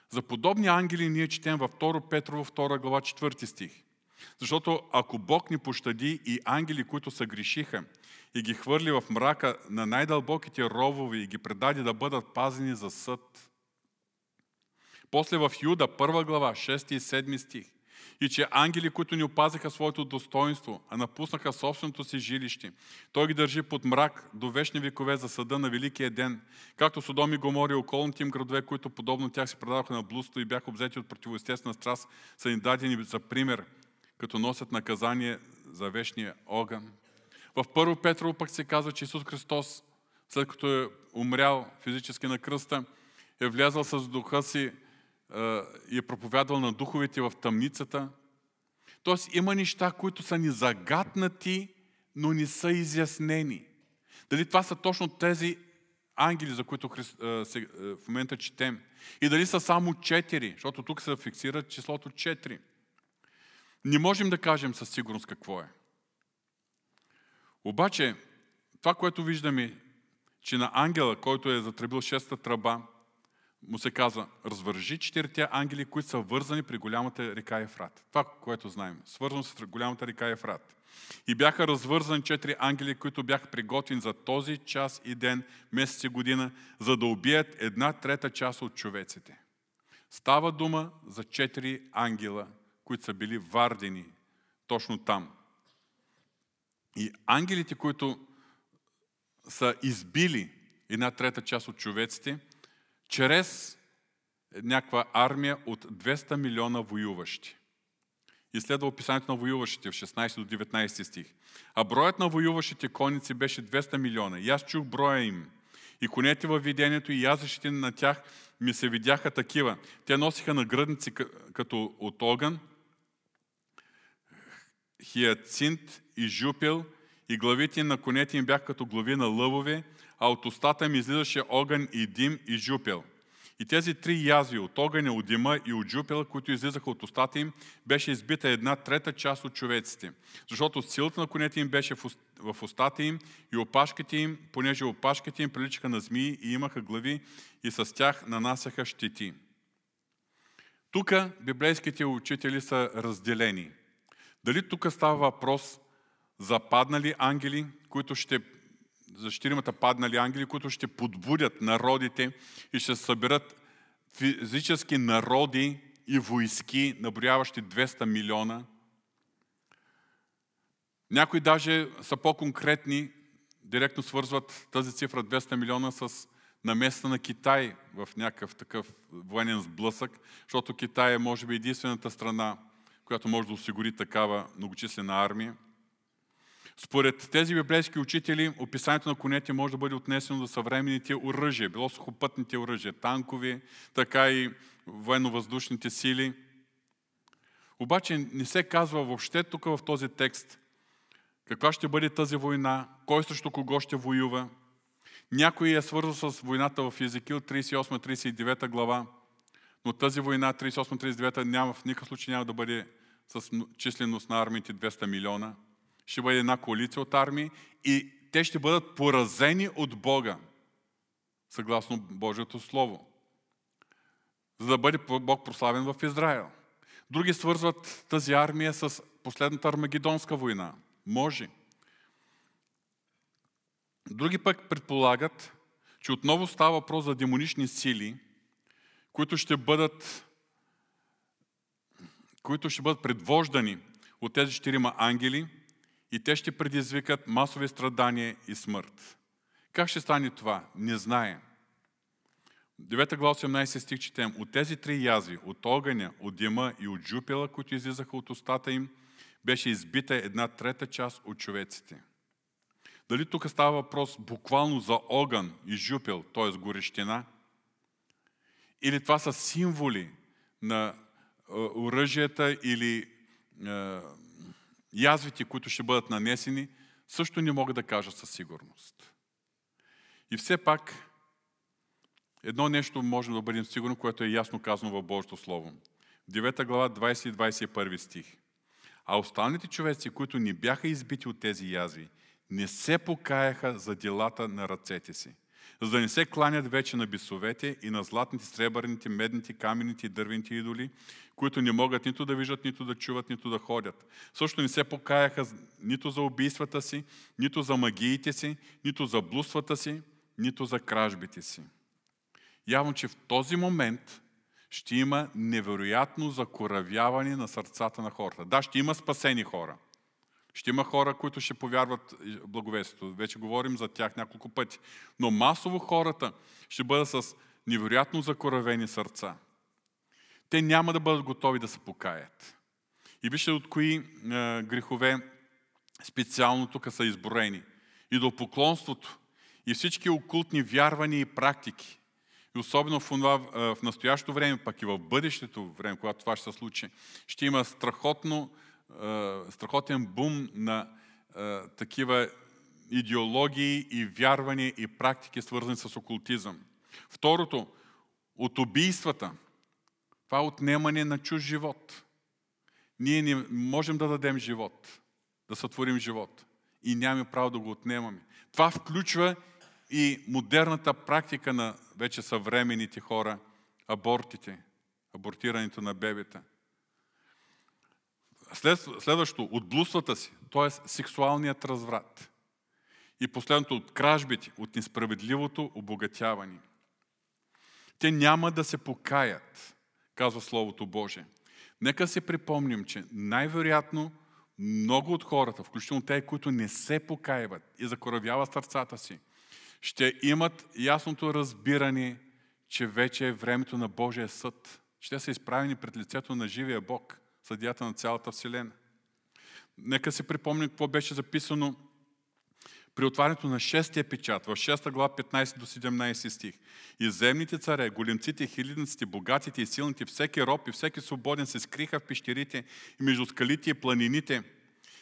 За подобни ангели ние четем във 2 Петрово 2 глава 4 стих. Защото ако Бог ни пощади и ангели, които са грешиха, и ги хвърли в мрака на най-дълбоките ровови и ги предаде да бъдат пазени за съд. После в Юда, първа глава, 6 и 7 стих. И че ангели, които ни опазиха своето достоинство, а напуснаха собственото си жилище, той ги държи под мрак до вечни векове за съда на Великия ден, както Содом и Гомори и околните им градове, които подобно тях се предаваха на блудство и бяха обзети от противоестествена страст, са ни дадени за пример, като носят наказание за вечния огън. В Първо Петрово пък се казва, че Исус Христос, след като е умрял физически на кръста, е влязъл с духа си и е проповядвал на духовете в тъмницата. Тоест има неща, които са ни загатнати, но не са изяснени. Дали това са точно тези ангели, за които в момента четем. И дали са само четири, защото тук се фиксира числото четири. Не можем да кажем със сигурност какво е. Обаче, това, което виждаме, че на ангела, който е затребил шеста тръба, му се казва, развържи четирите ангели, които са вързани при голямата река Ефрат. Това, което знаем, свързано с голямата река Ефрат. И бяха развързани четири ангели, които бяха приготвени за този час и ден, месец и година, за да убият една трета част от човеците. Става дума за четири ангела, които са били вардени точно там. И ангелите, които са избили една трета част от човеците, чрез някаква армия от 200 милиона воюващи. И следва описанието на воюващите в 16 до 19 стих. А броят на воюващите конници беше 200 милиона. И аз чух броя им. И конете във видението и язъщите на тях ми се видяха такива. Те носиха на гръдници като от огън, хиацинт и жупел, и главите на конете им бяха като глави на лъвове, а от устата им излизаше огън и дим и жупел. И тези три язви от огъня, от дима и от жупела, които излизаха от устата им, беше избита една трета част от човеците. Защото силата на конете им беше в устата им и опашките им, понеже опашките им приличаха на змии и имаха глави и с тях нанасяха щити. Тук библейските учители са разделени – дали тук става въпрос за паднали ангели, които ще за четиримата паднали ангели, които ще подбудят народите и ще съберат физически народи и войски, наброяващи 200 милиона. Някои даже са по-конкретни, директно свързват тази цифра 200 милиона с наместа на Китай в някакъв такъв военен сблъсък, защото Китай е може би единствената страна, която може да осигури такава многочислена армия. Според тези библейски учители, описанието на конете може да бъде отнесено до съвременните оръжия, било сухопътните оръжия, танкови, така и военно-въздушните сили. Обаче не се казва въобще тук в този текст каква ще бъде тази война, кой срещу кого ще воюва. Някой е свързал с войната в Езекил 38-39 глава, но тази война 38-39 няма, в никакъв случай няма да бъде с численост на армиите 200 милиона. Ще бъде една коалиция от армии и те ще бъдат поразени от Бога, съгласно Божието Слово. за да бъде Бог прославен в Израел. Други свързват тази армия с последната Армагедонска война. Може. Други пък предполагат, че отново става въпрос за демонични сили, които ще бъдат, които ще бъдат предвождани от тези четирима ангели и те ще предизвикат масови страдания и смърт. Как ще стане това? Не знаем. 9 глава 18 стих четем. От тези три язви, от огъня, от дима и от жупела, които излизаха от устата им, беше избита една трета част от човеците. Дали тук става въпрос буквално за огън и жупел, т.е. горещина? Или това са символи на оръжията или язвите, които ще бъдат нанесени, също не мога да кажа със сигурност. И все пак, едно нещо можем да бъдем сигурни, което е ясно казано в Божието Слово. В 9 глава 20 и 21 стих. А останалите човеци, които не бяха избити от тези язви, не се покаяха за делата на ръцете си, за да не се кланят вече на бисовете и на златните, сребърните, медните, камените и дървените идоли, които не могат нито да виждат, нито да чуват, нито да ходят. Също не се покаяха нито за убийствата си, нито за магиите си, нито за блудствата си, нито за кражбите си. Явно, че в този момент ще има невероятно закоравяване на сърцата на хората. Да, ще има спасени хора. Ще има хора, които ще повярват благовестието. Вече говорим за тях няколко пъти. Но масово хората ще бъдат с невероятно закоравени сърца. Те няма да бъдат готови да се покаят. И вижте от кои е, грехове специално тук са изброени. И до поклонството, и всички окултни вярвания и практики, и особено в, това, в настоящото време, пък и в бъдещето време, когато това ще се случи, ще има страхотно, страхотен бум на такива идеологии и вярвания и практики, свързани с окултизъм. Второто, от убийствата. Това е отнемане на чуж живот. Ние не можем да дадем живот, да сътворим живот. И нямаме право да го отнемаме. Това включва и модерната практика на вече съвременните хора, абортите, абортирането на бебета. След, следващо, от блудствата си, т.е. сексуалният разврат. И последното, от кражбите, от несправедливото обогатяване. Те няма да се покаят, казва Словото Божие. Нека се припомним, че най-вероятно много от хората, включително те, които не се покаиват и закоравяват сърцата си, ще имат ясното разбиране, че вече е времето на Божия съд. Ще са изправени пред лицето на живия Бог, съдията на цялата Вселена. Нека се припомним какво беше записано при отварянето на шестия печат, в 6 глава 15 до 17 стих. И земните царе, големците, хилидниците, богатите и силните, всеки роб и всеки свободен се скриха в пещерите и между скалите и планините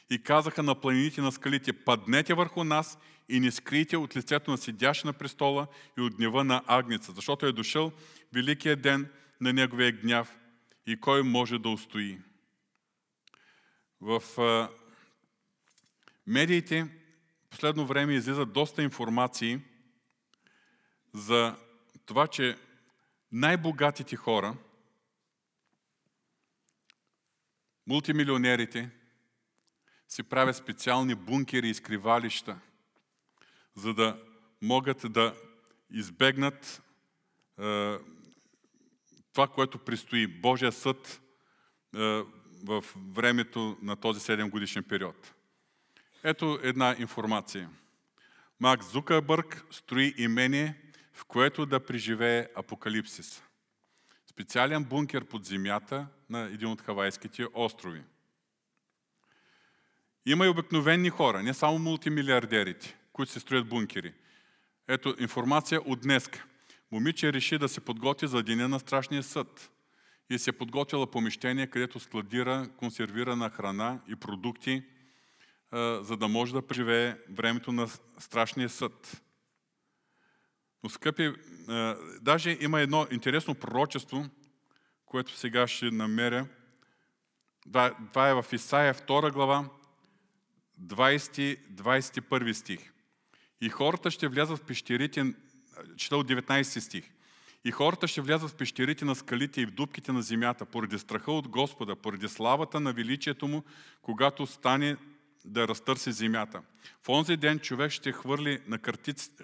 и казаха на планините на скалите, паднете върху нас и не скрийте от лицето на седящ на престола и от гнева на агница, защото е дошъл великия ден на неговия гняв и кой може да устои. В медиите в последно време излизат доста информации за това, че най-богатите хора, мултимилионерите, си правят специални бункери и скривалища, за да могат да избегнат е, това, което предстои, Божия съд е, в времето на този 7 годишен период. Ето една информация. Мак Зукърбърг строи имение, в което да преживее апокалипсис. Специален бункер под земята на един от хавайските острови. Има и обикновени хора, не само мултимилиардерите, които се строят бункери. Ето информация от днес. Момиче реши да се подготви за деня на страшния съд и се е подготвила помещение, където складира консервирана храна и продукти, за да може да преживее времето на страшния съд. Но, скъпи, даже има едно интересно пророчество, което сега ще намеря. Това е в Исаия 2 глава, 20-21 стих. И хората ще влязат в пещерите, чета от 19 стих. И хората ще влязат в пещерите на скалите и в дубките на земята, поради страха от Господа, поради славата на величието му, когато стане да разтърси земята. В онзи ден човек ще хвърли на картиците,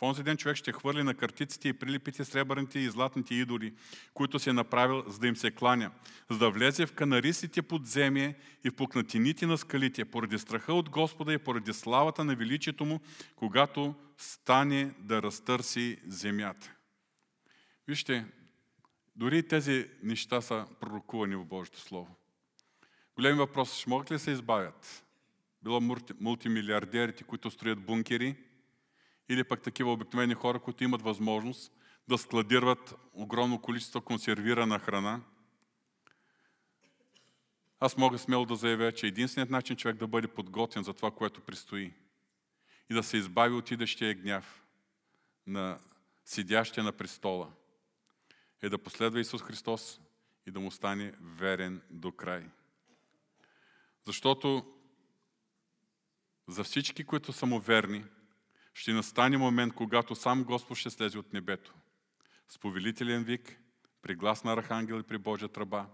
в онзи ден човек ще хвърли на картиците и прилипите сребърните и златните идоли, които си е направил, за да им се кланя, за да влезе в канарисите подземие и в пукнатините на скалите, поради страха от Господа и поради славата на величието му, когато стане да разтърси земята. Вижте, дори тези неща са пророкувани в Божието Слово. Големи въпрос, ще могат ли се избавят? Било мултимилиардерите, които строят бункери, или пък такива обикновени хора, които имат възможност да складират огромно количество консервирана храна. Аз мога смело да заявя, че единственият начин човек да бъде подготвен за това, което предстои и да се избави от идещия гняв на седящия на престола, е да последва Исус Христос и да му стане верен до край. Защото за всички, които са му верни, ще настане момент, когато сам Господ ще слезе от небето. С повелителен вик, при глас на архангел и при Божия тръба.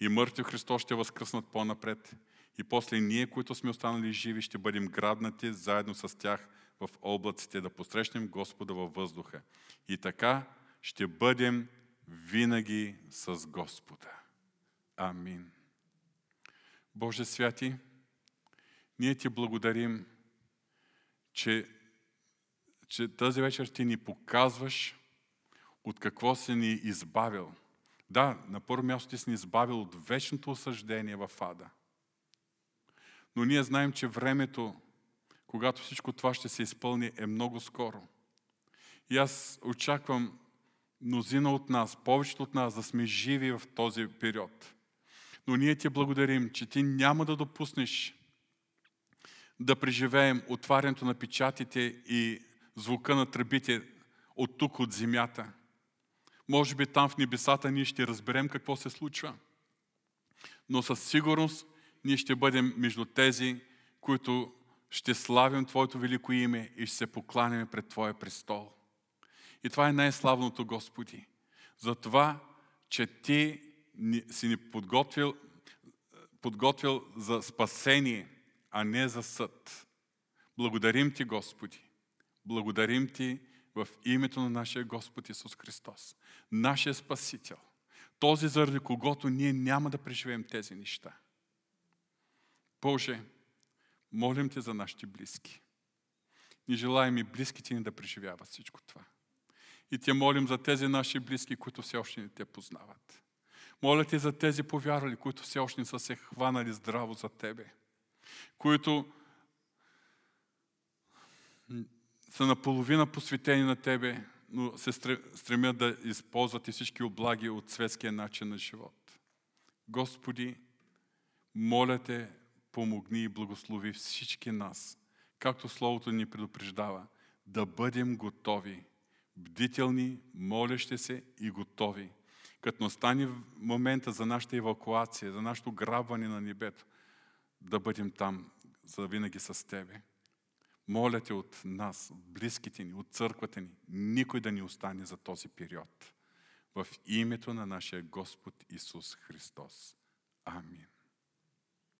И мъртви Христос ще възкръснат по-напред. И после ние, които сме останали живи, ще бъдем граднати заедно с тях в облаците, да посрещнем Господа във въздуха. И така ще бъдем винаги с Господа. Амин. Боже святи, ние ти благодарим, че, че тази вечер ти ни показваш от какво си ни избавил. Да, на първо място ти си ни избавил от вечното осъждение в ада. Но ние знаем, че времето, когато всичко това ще се изпълни, е много скоро. И аз очаквам мнозина от нас, повечето от нас да сме живи в този период. Но ние ти благодарим, че ти няма да допуснеш да преживеем отварянето на печатите и звука на тръбите от тук, от земята. Може би там в небесата ние ще разберем какво се случва. Но със сигурност ние ще бъдем между тези, които ще славим Твоето велико име и ще се покланяме пред Твоя престол. И това е най-славното, Господи. За това, че Ти си ни подготвил, подготвил за спасение, а не за съд. Благодарим Ти, Господи. Благодарим Ти в името на нашия Господ Исус Христос. Нашия Спасител. Този, заради когото ние няма да преживеем тези неща. Боже, молим Те за нашите близки. Ни желаем и близките ни да преживяват всичко това. И Те молим за тези наши близки, които все още не Те познават. Моля Те за тези повярвали, които все още не са се хванали здраво за Тебе. Които са наполовина посветени на Тебе, но се стремят да използват и всички облаги от светския начин на живот. Господи, моля Те, помогни и благослови всички нас, както Словото ни предупреждава, да бъдем готови, бдителни, молещи се и готови. Като настане момента за нашата евакуация, за нашето грабване на небето, да бъдем там за винаги с Тебе. Моля Те от нас, от близките ни, от църквата ни, никой да ни остане за този период. В името на нашия Господ Исус Христос. Амин.